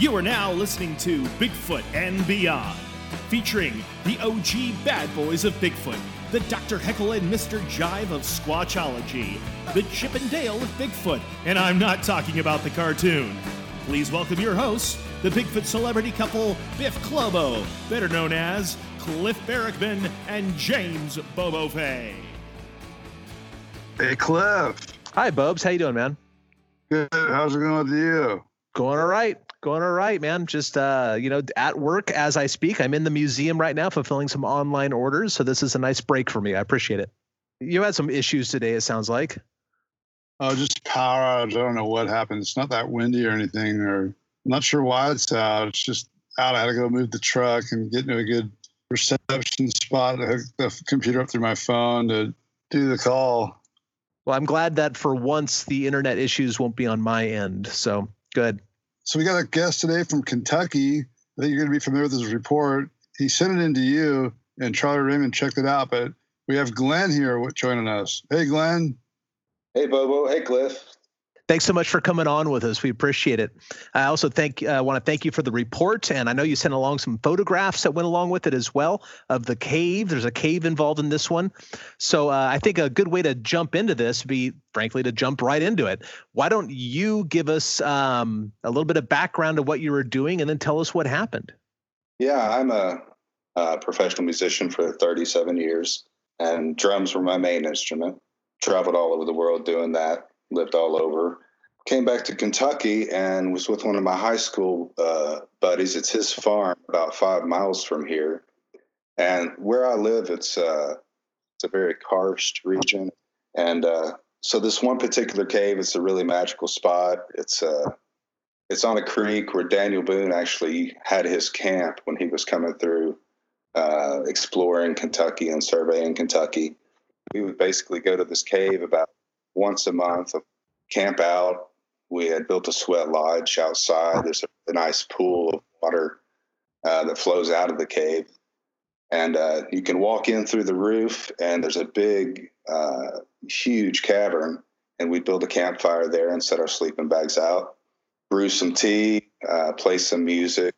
You are now listening to Bigfoot and Beyond, featuring the OG bad boys of Bigfoot, the Dr. Heckle and Mr. Jive of Squatchology, the Chip and Dale of Bigfoot, and I'm not talking about the cartoon. Please welcome your hosts, the Bigfoot celebrity couple Biff Clobo, better known as Cliff Barackman and James Bobo Fay. Hey, Cliff. Hi, Bobs. How you doing, man? Good. How's it going with you? Going all right. Going all right, man. Just uh, you know, at work as I speak. I'm in the museum right now fulfilling some online orders, so this is a nice break for me. I appreciate it. You had some issues today, it sounds like. Oh, just power outage. I don't know what happened. It's not that windy or anything, or I'm not sure why it's out. It's just out. I had to go move the truck and get into a good reception spot to hook the computer up through my phone to do the call. Well, I'm glad that for once the internet issues won't be on my end. So good. So we got a guest today from Kentucky. I think you're going to be familiar with his report. He sent it in to you, and Charlie Raymond checked it out. But we have Glenn here joining us. Hey, Glenn. Hey, Bobo. Hey, Cliff. Thanks so much for coming on with us. We appreciate it. I also thank uh, want to thank you for the report, and I know you sent along some photographs that went along with it as well of the cave. There's a cave involved in this one, so uh, I think a good way to jump into this would be, frankly, to jump right into it. Why don't you give us um, a little bit of background of what you were doing, and then tell us what happened? Yeah, I'm a, a professional musician for 37 years, and drums were my main instrument. Traveled all over the world doing that lived all over. Came back to Kentucky and was with one of my high school uh, buddies. It's his farm, about five miles from here. And where I live, it's uh, it's a very karst region, and uh, so this one particular cave, it's a really magical spot. It's uh, it's on a creek where Daniel Boone actually had his camp when he was coming through, uh, exploring Kentucky and surveying Kentucky. We would basically go to this cave about once a month, camp out. We had built a sweat lodge outside. There's a, a nice pool of water uh, that flows out of the cave. And uh, you can walk in through the roof, and there's a big, uh, huge cavern. And we build a campfire there and set our sleeping bags out, brew some tea, uh, play some music.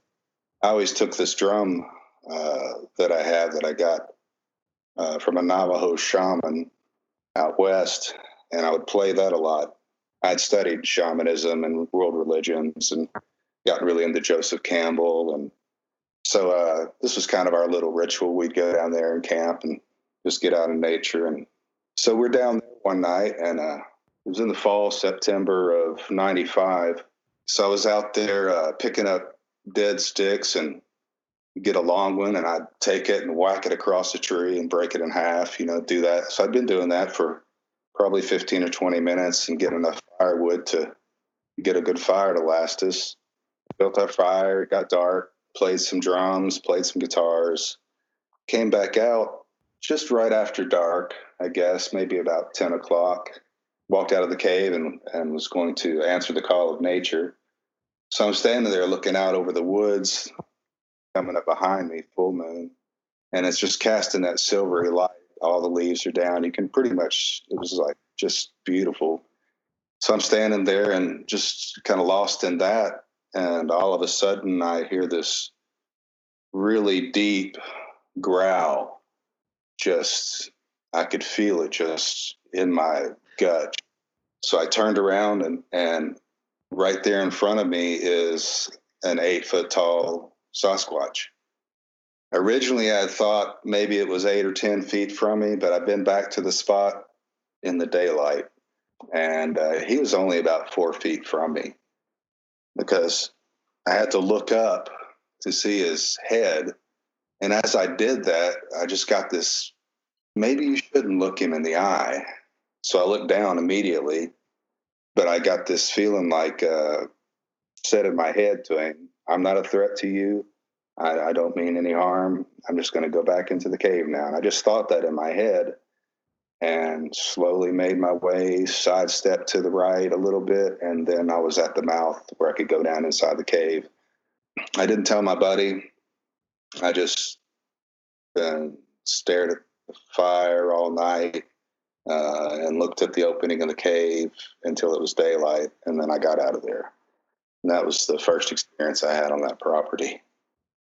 I always took this drum uh, that I have that I got uh, from a Navajo shaman out west and I would play that a lot. I'd studied shamanism and world religions and gotten really into Joseph Campbell. And so uh, this was kind of our little ritual. We'd go down there and camp and just get out in nature. And so we're down there one night, and uh, it was in the fall, September of 95. So I was out there uh, picking up dead sticks and get a long one, and I'd take it and whack it across the tree and break it in half, you know, do that. So I'd been doing that for probably 15 or 20 minutes and get enough firewood to get a good fire to last us. Built our fire, it got dark, played some drums, played some guitars, came back out just right after dark, I guess, maybe about 10 o'clock. Walked out of the cave and, and was going to answer the call of nature. So I'm standing there looking out over the woods, coming up behind me, full moon, and it's just casting that silvery light all the leaves are down. You can pretty much, it was like just beautiful. So I'm standing there and just kind of lost in that. And all of a sudden, I hear this really deep growl. Just, I could feel it just in my gut. So I turned around, and, and right there in front of me is an eight foot tall Sasquatch originally I thought maybe it was eight or 10 feet from me, but I've been back to the spot in the daylight. And uh, he was only about four feet from me because I had to look up to see his head. And as I did that, I just got this maybe you shouldn't look him in the eye. So I looked down immediately, but I got this feeling like, uh, said in my head to him, I'm not a threat to you. I, I don't mean any harm. I'm just going to go back into the cave now. And I just thought that in my head and slowly made my way, sidestepped to the right a little bit, and then I was at the mouth where I could go down inside the cave. I didn't tell my buddy. I just uh, stared at the fire all night uh, and looked at the opening of the cave until it was daylight, and then I got out of there. And that was the first experience I had on that property.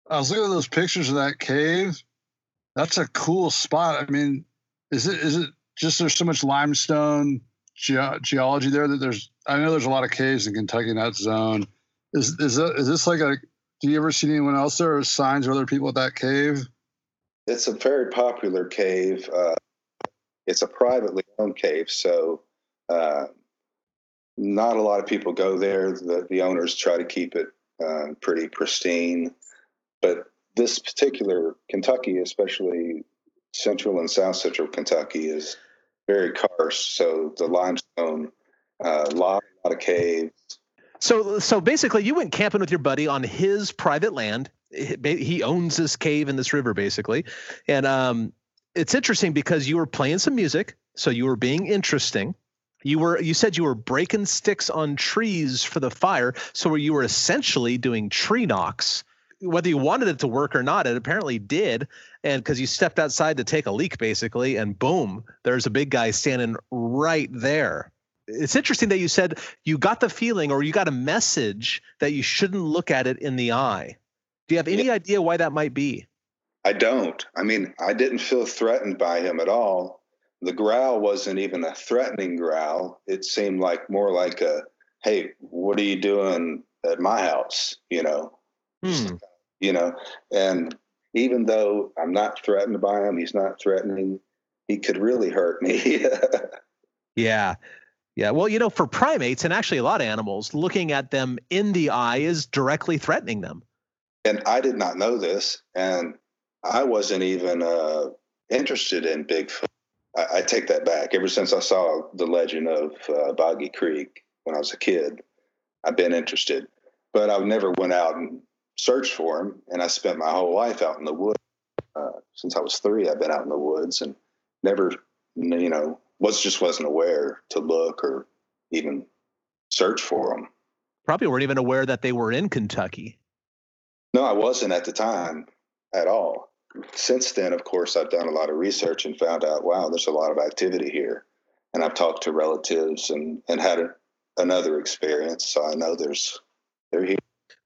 I was looking at those pictures of that cave. That's a cool spot. I mean, is it is it just there's so much limestone ge- geology there that there's I know there's a lot of caves in Kentucky in that zone. Is is that is this like a do you ever see anyone else there or signs of other people at that cave? It's a very popular cave. Uh, it's a privately owned cave, so uh, not a lot of people go there. The, the owners try to keep it uh, pretty pristine. But this particular Kentucky, especially central and south central Kentucky, is very karst. So the limestone, a uh, lot, lot of caves. So, so basically, you went camping with your buddy on his private land. He owns this cave in this river, basically, and um, it's interesting because you were playing some music, so you were being interesting you were you said you were breaking sticks on trees for the fire so you were essentially doing tree knocks whether you wanted it to work or not it apparently did and because you stepped outside to take a leak basically and boom there's a big guy standing right there it's interesting that you said you got the feeling or you got a message that you shouldn't look at it in the eye do you have any yeah. idea why that might be i don't i mean i didn't feel threatened by him at all the growl wasn't even a threatening growl. It seemed like more like a, "Hey, what are you doing at my house?" You know, hmm. You know. And even though I'm not threatened by him, he's not threatening. He could really hurt me. yeah. Yeah, well, you know, for primates and actually a lot of animals, looking at them in the eye is directly threatening them. And I did not know this, and I wasn't even uh, interested in Bigfoot I, I, take that back. Ever since I saw the legend of uh, Boggy Creek when I was a kid, I've been interested, but I've never went out and searched for him. And I spent my whole life out in the woods. Uh, since I was three, I've been out in the woods and never, you know, was just wasn't aware to look or even search for them. Probably weren't even aware that they were in Kentucky. No, I wasn't at the time at all since then, of course, I've done a lot of research and found out, wow, there's a lot of activity here. And I've talked to relatives and, and had a, another experience. So I know there's, they're here.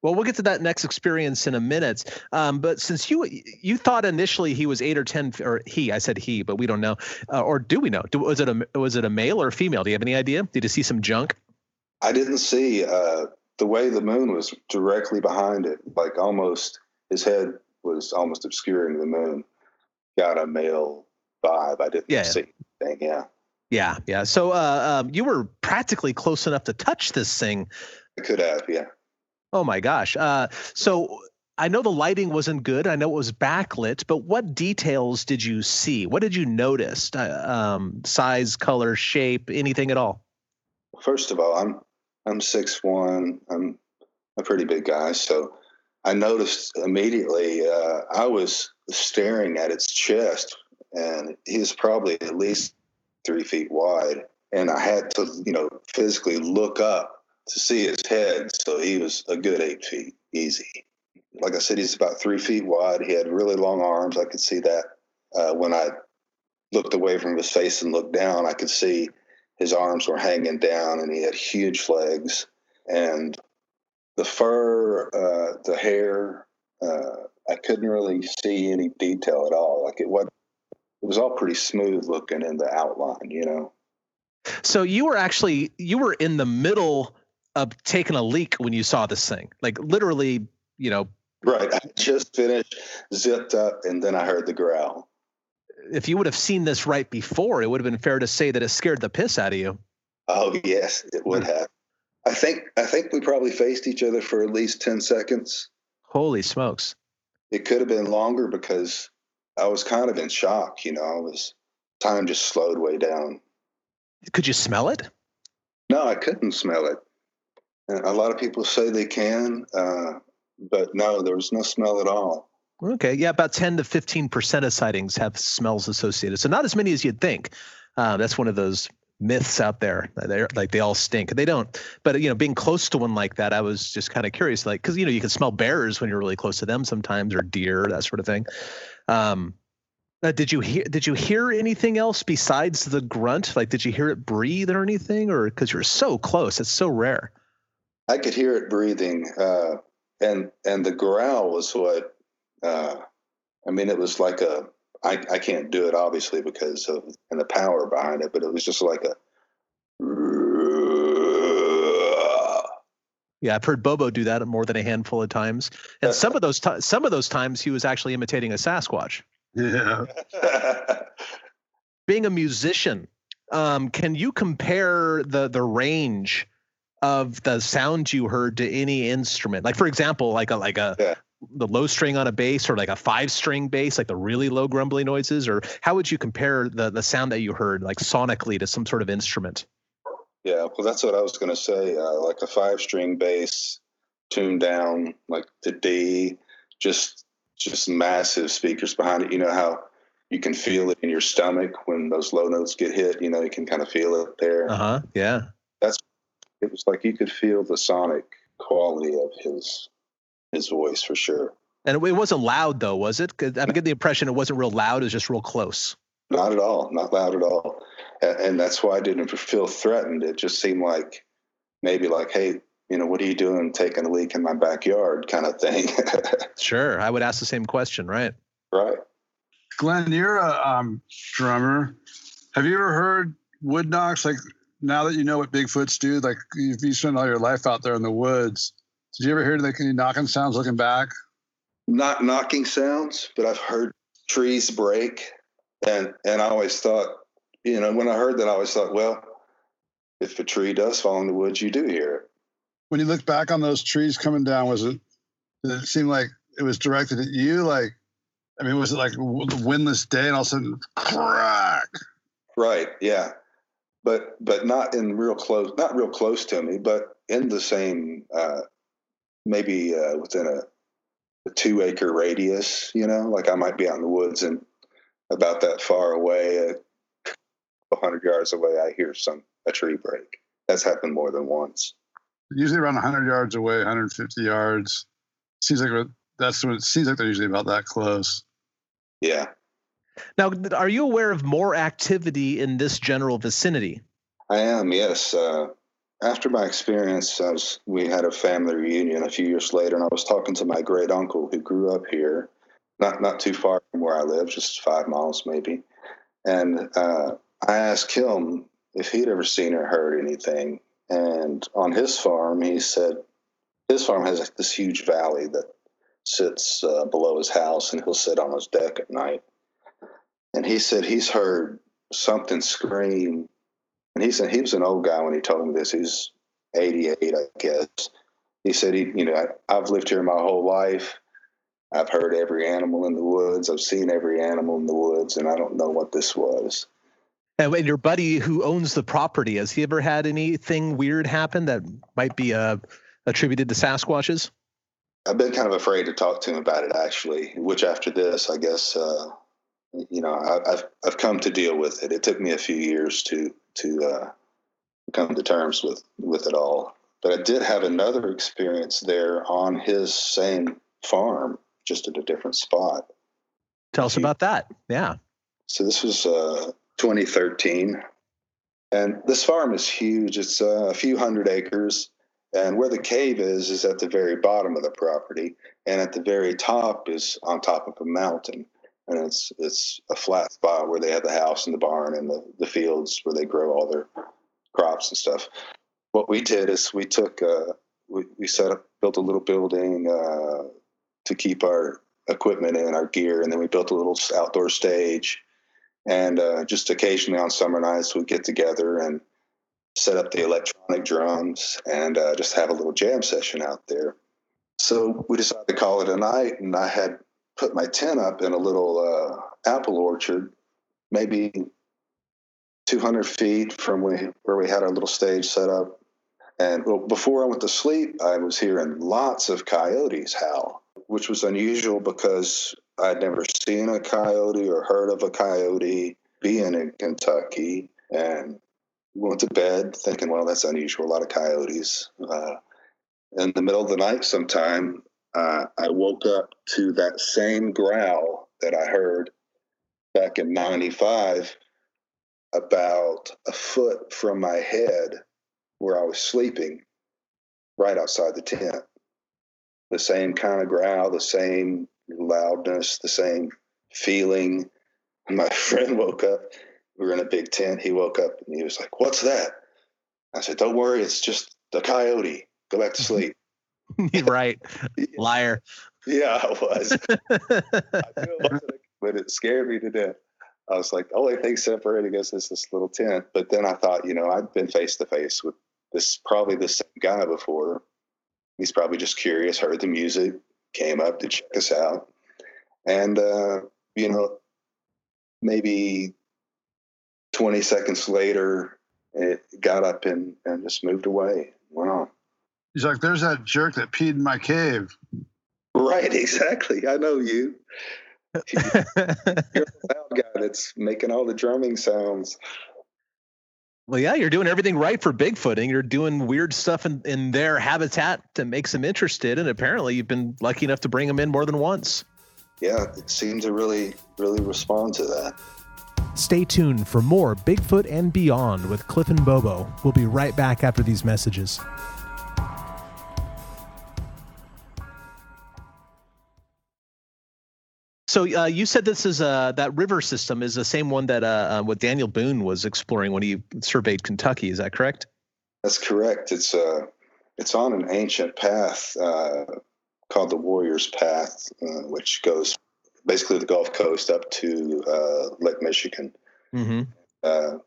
Well, we'll get to that next experience in a minute. Um, but since you you thought initially he was eight or ten, or he, I said he, but we don't know, uh, or do we know? Do, was it a was it a male or a female? Do you have any idea? Did you see some junk? I didn't see uh, the way the moon was directly behind it, like almost his head was almost obscuring the moon got a male vibe. I didn't yeah. see anything. Yeah. Yeah, yeah. So uh, um, you were practically close enough to touch this thing. I could have, yeah. Oh my gosh. Uh, so I know the lighting wasn't good. I know it was backlit, but what details did you see? What did you notice? Uh, um, size, color, shape, anything at all? First of all, I'm I'm six one. I'm a pretty big guy, so I noticed immediately uh, I was staring at its chest, and he's probably at least three feet wide. And I had to, you know, physically look up to see his head. So he was a good eight feet, easy. Like I said, he's about three feet wide. He had really long arms. I could see that uh, when I looked away from his face and looked down. I could see his arms were hanging down, and he had huge legs. And the fur, uh, the hair, uh, I couldn't really see any detail at all. Like it was, it was all pretty smooth looking in the outline, you know. So you were actually you were in the middle of taking a leak when you saw this thing, like literally, you know. Right. I just finished, zipped up, and then I heard the growl. If you would have seen this right before, it would have been fair to say that it scared the piss out of you. Oh yes, it would hmm. have. I think I think we probably faced each other for at least ten seconds. Holy smokes! It could have been longer because I was kind of in shock. You know, I was time just slowed way down. Could you smell it? No, I couldn't smell it. And a lot of people say they can, uh, but no, there was no smell at all. Okay, yeah, about ten to fifteen percent of sightings have smells associated, so not as many as you'd think. Uh, that's one of those myths out there. They're like they all stink. They don't. But you know, being close to one like that, I was just kind of curious, like because you know you can smell bears when you're really close to them sometimes, or deer, that sort of thing. Um, uh, did you hear? Did you hear anything else besides the grunt? Like, did you hear it breathe or anything, or because you're so close? It's so rare. I could hear it breathing, uh, and and the growl was what. Uh, I mean, it was like a. I, I can't do it obviously because of and the power behind it, but it was just like a. Yeah, I've heard Bobo do that more than a handful of times, and some of those t- some of those times he was actually imitating a Sasquatch. Yeah. Being a musician, um, can you compare the the range of the sound you heard to any instrument? Like for example, like a like a Yeah. the low string on a bass or like a five string bass, like the really low grumbly noises, or how would you compare the the sound that you heard like sonically to some sort of instrument? Yeah, well, that's what I was going to say. Uh, like a five string bass tuned down, like to D, just just massive speakers behind it. You know how you can feel it in your stomach when those low notes get hit. You know, you can kind of feel it there. Uh huh. Yeah. It was like you could feel the sonic quality of his his voice for sure. And it wasn't loud though, was it? 'Cause I get the impression it wasn't real loud. It was just real close. Not at all, not loud at all. And, and that's why I didn't feel threatened. It just seemed like maybe like, hey, you know, what are you doing taking a leak in my backyard kind of thing. Sure. I would ask the same question, right? right. Glenn, you're a um, drummer. Have you ever heard wood knocks? Like now that you know what Bigfoots do, like if you spend all your life out there in the woods, did you ever hear like any knocking sounds looking back? Not knocking sounds, but I've heard trees break. And and I always thought, you know, when I heard that I always thought, well, if a tree does fall in the woods, you do hear it. When you look back on those trees coming down, was it? Did it seem like it was directed at you? Like, I mean, was it like a windless day and all of a sudden crack? Right. Yeah. But but not in real close, not real close to me, but in the same, uh, maybe uh, within a, a two acre radius. You know, like I might be out in the woods and about that far away, a hundred yards away, I hear some a tree break. That's happened more than once. Usually around 100 yards away, 150 yards. Seems like that's when it seems like they're usually about that close. Yeah. Now, are you aware of more activity in this general vicinity? I am, yes. Uh, after my experience, was, we had a family reunion a few years later, and I was talking to my great uncle who grew up here, not not too far from where I live, just five miles maybe. And uh, I asked him if he'd ever seen or heard anything. And on his farm, he said his farm has this huge valley that sits uh, below his house, and he'll sit on his deck at night. And he said he's heard something scream and he said he was an old guy when he told me this. He's 88, I guess. He said he, you know, I, I've lived here my whole life. I've heard every animal in the woods. I've seen every animal in the woods, and I don't know what this was. And your buddy who owns the property, has he ever had anything weird happen that might be uh, attributed to Sasquatches? I've been kind of afraid to talk to him about it, actually. Which after this, I guess, uh, you know, I, I've I've come to deal with it. It took me a few years to to uh, come to terms with with it all. But I did have another experience there on his same farm, just at a different spot. Tell us He- about that. Yeah. So this was uh, 2013, and this farm is huge. It's uh, a few hundred acres, and where the cave is is at the very bottom of the property, and at the very top is on top of a mountain, and it's it's a flat spot where they have the house and the barn and the the fields where they grow all their crops and stuff. What we did is we took uh, we we set up built a little building uh, to keep our equipment and our gear, and then we built a little outdoor stage and uh, just occasionally on summer nights we'd get together and set up the electronic drums and uh, just have a little jam session out there so we decided to call it a night and i had put my tent up in a little uh, apple orchard maybe 200 feet from we, where we had our little stage set up and well, before i went to sleep i was hearing lots of coyotes howl which was unusual because I'd never seen a coyote or heard of a coyote being in Kentucky and went to bed thinking, well, that's unusual, a lot of coyotes. Uh, in the middle of the night sometime, uh, I woke up to that same growl that I heard back in 95 about a foot from my head where I was sleeping. right outside the tent. The same kind of growl, the same loudness, the same feeling. My friend woke up. We were in a big tent. He woke up and he was like, What's that? I said, Don't worry, it's just the coyote. Go back to sleep. right. Liar. Yeah, I was. I but it scared me to death. I was like, the only thing separating us is this little tent. But then I thought, you know, I've been face to face with this probably the same guy before. He's probably just curious, heard the music, came up to check us out. And, uh, you know, maybe 20 seconds later, it got up and, and just moved away, went on. He's like, there's that jerk that peed in my cave. Right, exactly. I know you. You're the loud guy that's making all the drumming sounds. Well, yeah, you're doing everything right for Bigfooting. You're doing weird stuff in, in their habitat that makes them interested, and apparently you've been lucky enough to bring them in more than once. Yeah, it seemed to really, really respond to that. Stay tuned for more Bigfoot and Beyond with Cliff and Bobo. We'll be right back after these messages. So uh, you said this is uh, that river system is the same one that uh, uh, what Daniel Boone was exploring when he surveyed Kentucky. Is that correct? That's correct. It's uh, it's on an ancient path uh, called the Warriors Path, uh, which goes basically the Gulf Coast up to uh, Lake Michigan. Mm-hmm. Uh,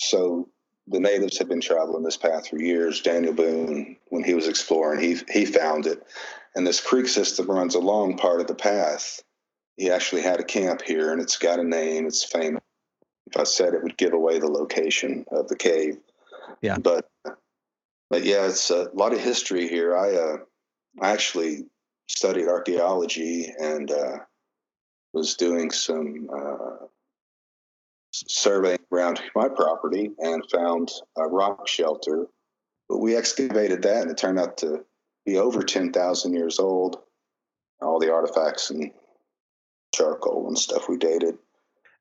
so the natives have been traveling this path for years. Daniel Boone, when he was exploring, he he found it, and this creek system runs along part of the path he actually had a camp here and it's got a name it's famous. If i said it would give away the location of the cave. Yeah. But but yeah it's a lot of history here. I uh i actually studied archaeology and uh was doing some uh surveying around my property and found a rock shelter. But we excavated that and it turned out to be over 10,000 years old. All the artifacts and charcoal and stuff we dated.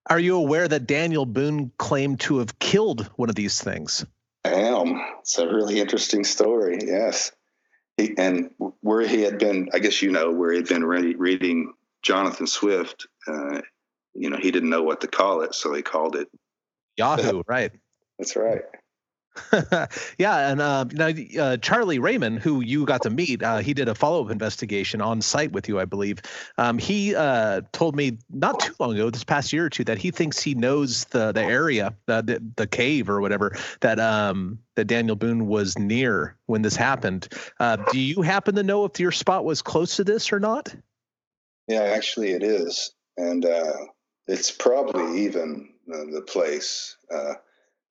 Are you aware that Daniel Boone claimed to have killed one of these things? I am. It's a really interesting story. Yes. He, and where he had been, I guess you know, where he had been re- reading Jonathan Swift, uh, you know, he didn't know what to call it, so he called it Yahoo, right? That's right. yeah, and uh, now uh, Charlie Raymond, who you got to meet, uh, he did a follow-up investigation on site with you, I believe. Um, he uh, told me not too long ago, this past year or two, that he thinks he knows the the area, the the cave or whatever that um, that Daniel Boone was near when this happened. Uh, do you happen to know if your spot was close to this or not? Yeah, actually, it is, and uh, it's probably even the place.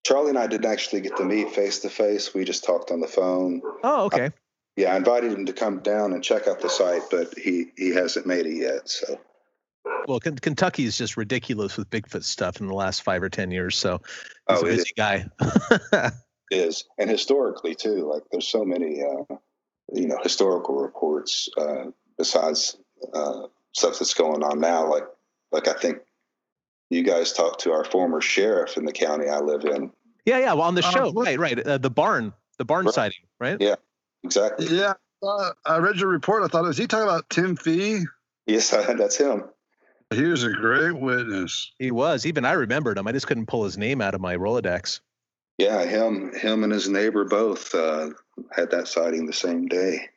Charlie and I didn't actually get to meet face to face. We just talked on the phone. Oh, okay. I, yeah, I invited him to come down and check out the site, but he he hasn't made it yet. So. Well, K- Kentucky is just ridiculous with Bigfoot stuff in the last five or ten years. So he's oh, a busy guy. is and historically too. Like there's so many, uh, you know, historical reports uh, besides uh, stuff that's going on now. Like like I think you guys talked to our former sheriff in the county I live in. Yeah, yeah. Well, on the uh, show, right, right. Uh, the barn, the barn right. sighting, right? Yeah, exactly. Yeah, uh, I read your report. I thought, was he talking about Tim Fee? Yes, that's him. He was a great witness. He was. Even I remembered him. I just couldn't pull his name out of my Rolodex. Yeah, him, him, and his neighbor both uh, had that sighting the same day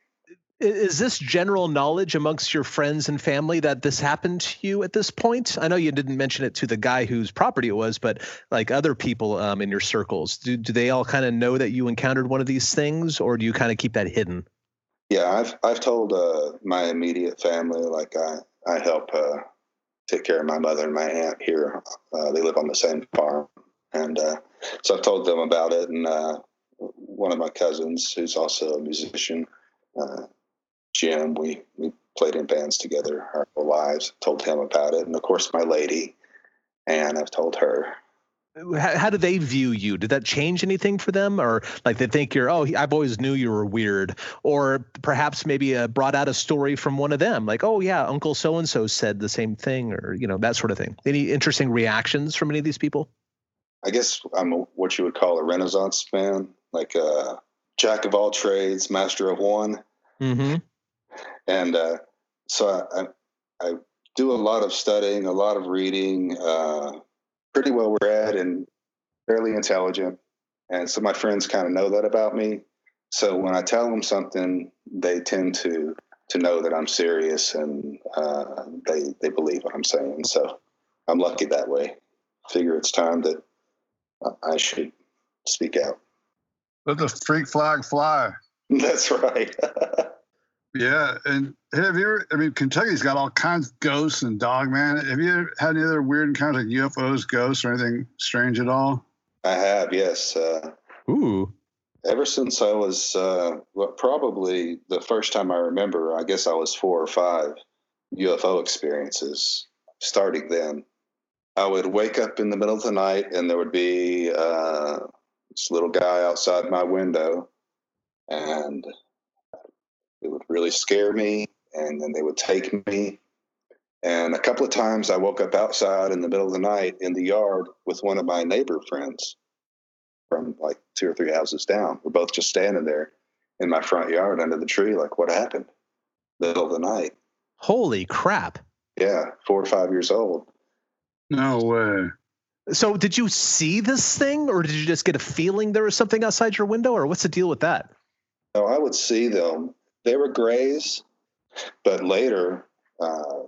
is this general knowledge amongst your friends and family that this happened to you at this point? I know you didn't mention it to the guy whose property it was, but like other people um, in your circles, do, do they all kind of know that you encountered one of these things, or do you kind of keep that hidden? Yeah, I've I've told uh, my immediate family, like I I help uh, take care of my mother and my aunt here. Uh, they live on the same farm, and uh, so I've told them about it. And uh, one of my cousins, who's also a musician, uh, Jim. We we played in bands together our whole lives. Told him about it, and of course, my lady, and I've told her. How, how do they view you? Did that change anything for them, or like they think you're? Oh, I've always knew you were weird, or perhaps maybe uh, brought out a story from one of them, like, oh yeah, Uncle so and so said the same thing, or you know that sort of thing. Any interesting reactions from any of these people? I guess I'm a, what you would call a Renaissance man. Like uh, jack of all trades, master of one. Mm-hmm. And uh, so I, I, I, do a lot of studying, a lot of reading, uh, pretty well read and fairly intelligent. And so my friends kind of know that about me. So when I tell them something, they tend to to know that I'm serious and uh, they they believe what I'm saying. So I'm lucky that way. Figure it's time that I should speak out. Let the freak flag fly. That's right. yeah, and have you ever? I mean, Kentucky's got all kinds of ghosts and dog man. Have you had any other weird encounters like UFOs, ghosts, or anything strange at all? I have, yes. Uh, Ooh. Ever since I was, uh, well, probably the first time I remember, I guess I was four or five UFO experiences starting then. I would wake up in the middle of the night and there would be uh, this little guy outside my window, and it would really scare me. And then they would take me. And a couple of times I woke up outside in the middle of the night in the yard with one of my neighbor friends from like two or three houses down. We're both just standing there in my front yard under the tree, like, what happened? Middle of the night. Holy crap. Yeah, four or five years old. No way. So, did you see this thing, or did you just get a feeling there was something outside your window, or what's the deal with that? No, I would see them. They were grays, but later, uh,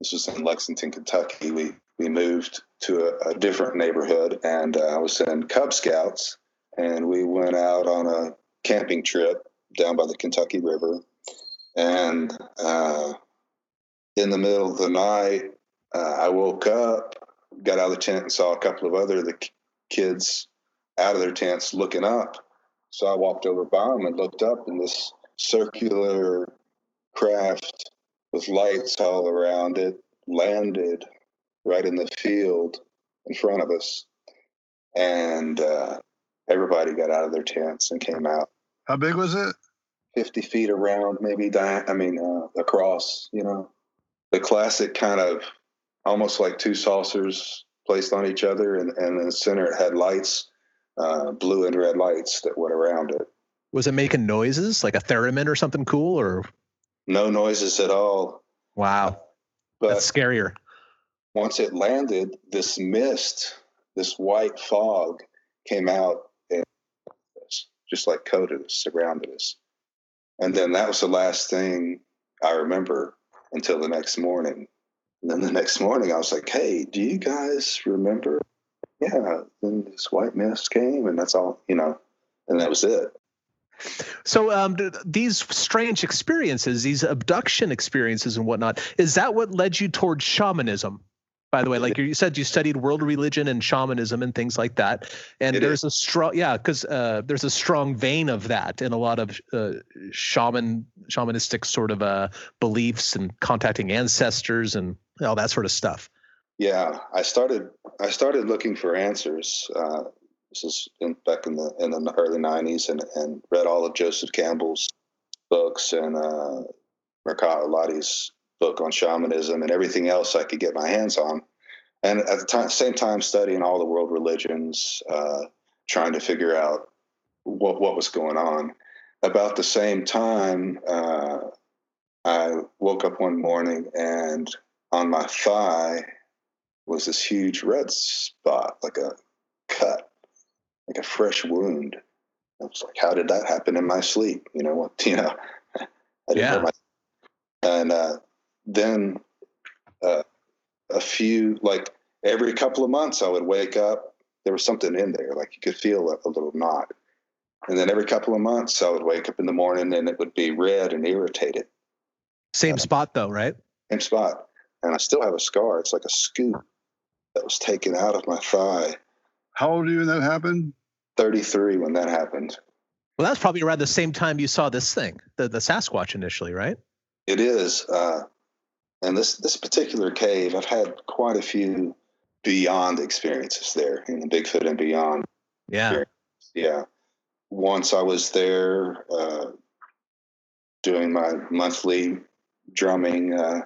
this was in Lexington, Kentucky. We we moved to a, a different neighborhood, and uh, I was in Cub Scouts, and we went out on a camping trip down by the Kentucky River, and uh, in the middle of the night, uh, I woke up, got out of the tent, and saw a couple of other the kids out of their tents looking up. So I walked over by them and looked up, and this circular craft with lights all around it landed right in the field in front of us. And uh, everybody got out of their tents and came out. How big was it? 50 feet around, maybe, di- I mean, uh, across, you know. The classic kind of almost like two saucers placed on each other, and, and in the center it had lights, uh, blue and red lights that went around it. Was it making noises like a theremin or something cool, or no noises at all? Wow, but that's scarier. Once it landed, this mist, this white fog, came out and just like coated us, surrounded us. And then that was the last thing I remember until the next morning. And then the next morning, I was like, "Hey, do you guys remember?" Yeah. Then this white mist came, and that's all, you know, and that was it. So um, these strange experiences, these abduction experiences and whatnot, is that what led you towards shamanism? by the way like you said you studied world religion and shamanism and things like that and it there's is. a strong yeah because uh, there's a strong vein of that in a lot of uh, shaman shamanistic sort of uh, beliefs and contacting ancestors and all that sort of stuff yeah i started i started looking for answers uh, this is in, back in the in the early 90s and, and read all of joseph campbell's books and uh Mercado book on shamanism and everything else I could get my hands on. And at the time, same time, studying all the world religions, uh, trying to figure out what what was going on. About the same time, uh, I woke up one morning and on my thigh was this huge red spot, like a cut, like a fresh wound. I was like, "How did that happen in my sleep?" You know what? You know, I didn't yeah. my and uh, then uh, a few like every couple of months i would wake up there was something in there like you could feel a, a, little knot and then every couple of months i would wake up in the morning and it would be red and irritated same uh, spot though right same spot and i still have a scar it's like a scoop that was taken out of my thigh how old are you when that happened 33 when that happened well that's probably around the same time you saw this thing the, the sasquatch initially right it is uh, and this this particular cave, I've had quite a few beyond experiences there in the Bigfoot and beyond. Yeah, yeah. Once I was there uh, doing my monthly drumming. Uh,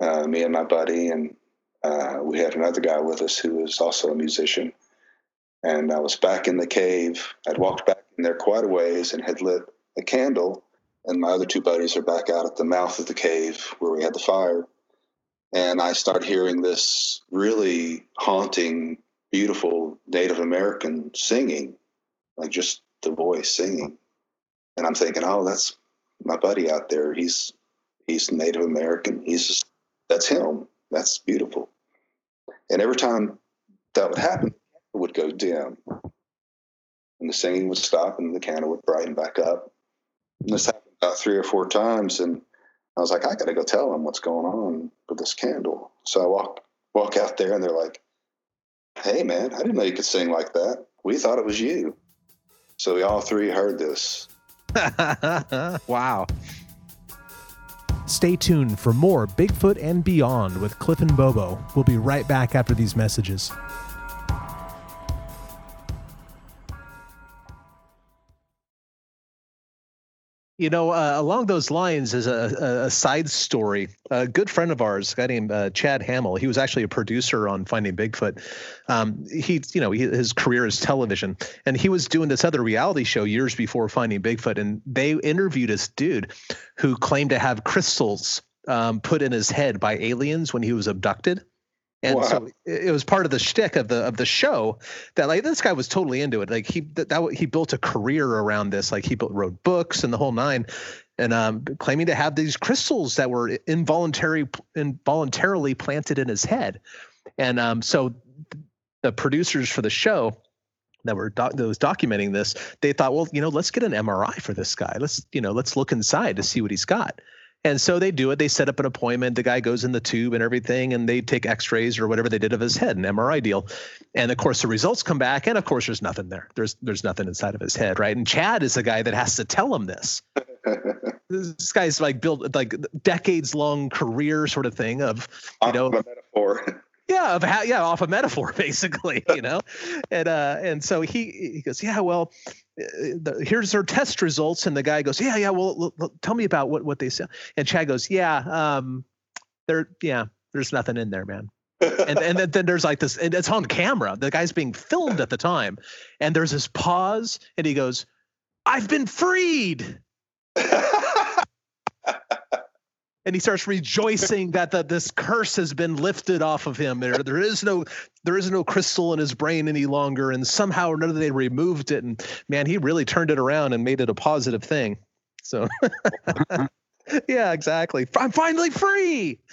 uh, me and my buddy, and uh, we had another guy with us who was also a musician. And I was back in the cave. I'd walked back in there quite a ways and had lit a candle. And my other two buddies are back out at the mouth of the cave where we had the fire. And I start hearing this really haunting, beautiful Native American singing, like just the voice singing. And I'm thinking, oh, that's my buddy out there. He's he's Native American. He's just, that's him. That's beautiful. And every time that would happen, would go dim. And the singing would stop and the candle would brighten back up. And this happened about three or four times. And I was like, I got to go tell them what's going on with this candle. So I walk, walk out there and they're like, Hey, man, I didn't know you could sing like that. We thought it was you. So we all three heard this. wow. Stay tuned for more Bigfoot and Beyond with Cliff and Bobo. We'll be right back after these messages. You know, uh, along those lines is a, a, side story. A good friend of ours, a guy named uh, Chad Hamill, he was actually a producer on Finding Bigfoot. Um, he, you know, he, his career is television, and he was doing this other reality show years before Finding Bigfoot, and they interviewed this dude who claimed to have crystals um, put in his head by aliens when he was abducted. And wow. so it was part of the shtick of the of the show that like this guy was totally into it. Like he that, that he built a career around this. Like he built, wrote books and the whole nine, and um, claiming to have these crystals that were involuntary involuntarily planted in his head. And um, so the producers for the show that were doc- that was documenting this, they thought, well, you know, let's get an MRI for this guy. Let's you know, let's look inside to see what he's got. And so they do it. They set up an appointment. The guy goes in the tube and everything, and they take X-rays or whatever they did of his head, an MRI deal. And of course, the results come back, and of course, there's nothing there. There's there's nothing inside of his head, right? And Chad is the guy that has to tell him this. this guy's like built like decades long career sort of thing of you ah, know metaphor. Yeah of how yeah off a metaphor basically you know? And uh and so he he goes yeah well uh, the, here's their test results. And the guy goes yeah yeah well l- l- tell me about what what they said. And chad goes yeah um there yeah there's nothing in there man. And and then, then there's like this and it's on camera. The guy's being filmed at the time. And there's this pause and he goes i've been freed and he starts rejoicing that the, this curse has been lifted off of him. There, there is no, there is no crystal in his brain any longer, and somehow or another they removed it. And man, he really turned it around and made it a positive thing. So, yeah, exactly. I'm finally free.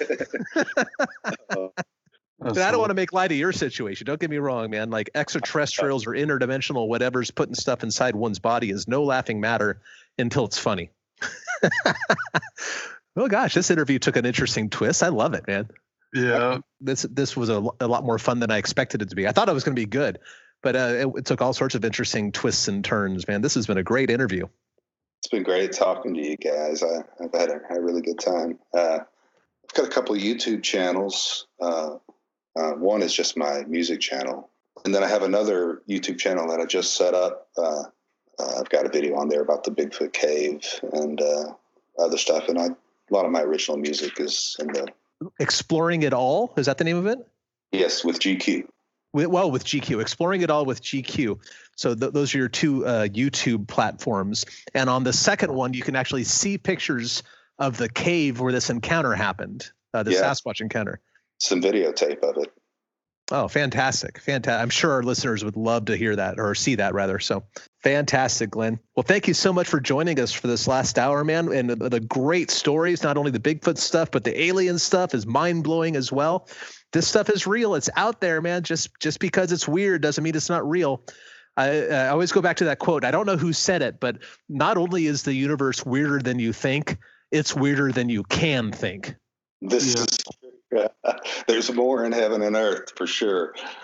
Oh, I don't want to make light of your situation. Don't get me wrong, man. Like extraterrestrials or interdimensional whatever's putting stuff inside one's body is no laughing matter until it's funny. Oh gosh, this interview took an interesting twist. I love it, man. Yeah. This this was a, a lot more fun than I expected it to be. I thought it was going to be good, but uh, it, it, took all sorts of interesting twists and turns, man. This has been a great interview. It's been great talking to you guys. I, have had a, a, really good time. Uh, I've got a couple of YouTube channels. Uh, uh, one is just my music channel, and then I have another YouTube channel that I just set up. Uh, uh, I've got a video on there about the Bigfoot cave and other stuff, and I a lot of my original music is in the exploring it all is that the name of it yes with gq well with gq exploring it all with gq so th- those are your two uh, youtube platforms and on the second one you can actually see pictures of the cave where this encounter happened uh, the yeah. sasquatch encounter some videotape of it Oh, fantastic. Fantastic. I'm sure our listeners would love to hear that or see that rather. So fantastic, Glenn. Well, thank you so much for joining us for this last hour, man. And the, the great stories, not only the Bigfoot stuff, but the alien stuff is mind blowing as well. This stuff is real. It's out there, man. Just just because it's weird doesn't mean it's not real. I, I always go back to that quote. I don't know who said it, but not only is the universe weirder than you think, it's weirder than you can think. This yeah. is There's more in heaven and earth for sure.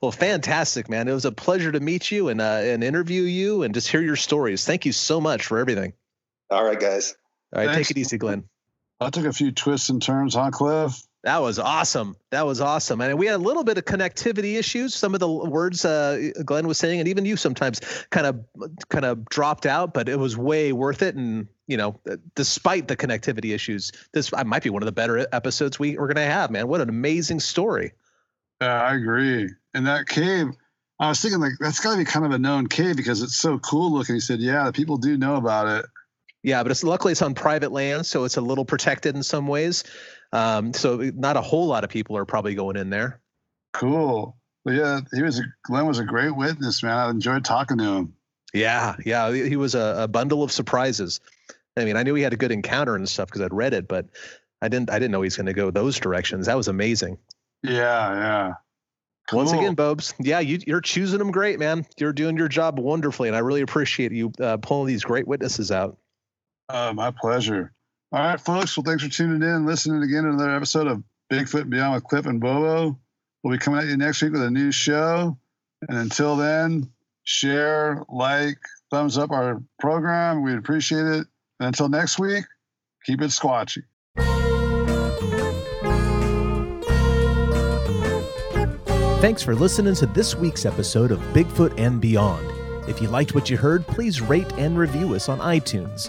well, fantastic, man. It was a pleasure to meet you and uh, and interview you and just hear your stories. Thank you so much for everything. All right, guys. All right, Thanks. take it easy, Glenn. I took a few twists and turns, huh, Cliff? That was awesome. That was awesome. And we had a little bit of connectivity issues. Some of the words uh, Glenn was saying, and even you sometimes kind of kind of dropped out, but it was way worth it. And you know, despite the connectivity issues, this might be one of the better episodes we, we're going to have. Man, what an amazing story. Yeah, I agree. And that cave, I was thinking like that's got to be kind of a known cave because it's so cool looking. He said, "Yeah, people do know about it." Yeah, but it's luckily it's on private land, so it's a little protected in some ways. Um, so not a whole lot of people are probably going in there. Cool. Yeah, he was a, Glenn was a great witness, man. I enjoyed talking to him. Yeah, yeah, he was a, a bundle of surprises. I mean, I knew he had a good encounter and stuff because I'd read it, but I didn't I didn't know he's going to go those directions. That was amazing. Yeah, yeah. Cool. Once again, Bobes, yeah, you, are choosing them great, man. You're doing your job wonderfully, and I really appreciate you uh, pulling these great witnesses out. Uh, my pleasure. All right, folks. Well, thanks for tuning in, listening again to another episode of Bigfoot Beyond with Cliff and Bobo. We'll be coming at you next week with a new show. And until then, share, like, thumbs up our program. We'd appreciate it. And until next week, keep it squatchy. Thanks for listening to this week's episode of Bigfoot and Beyond. If you liked what you heard, please rate and review us on iTunes.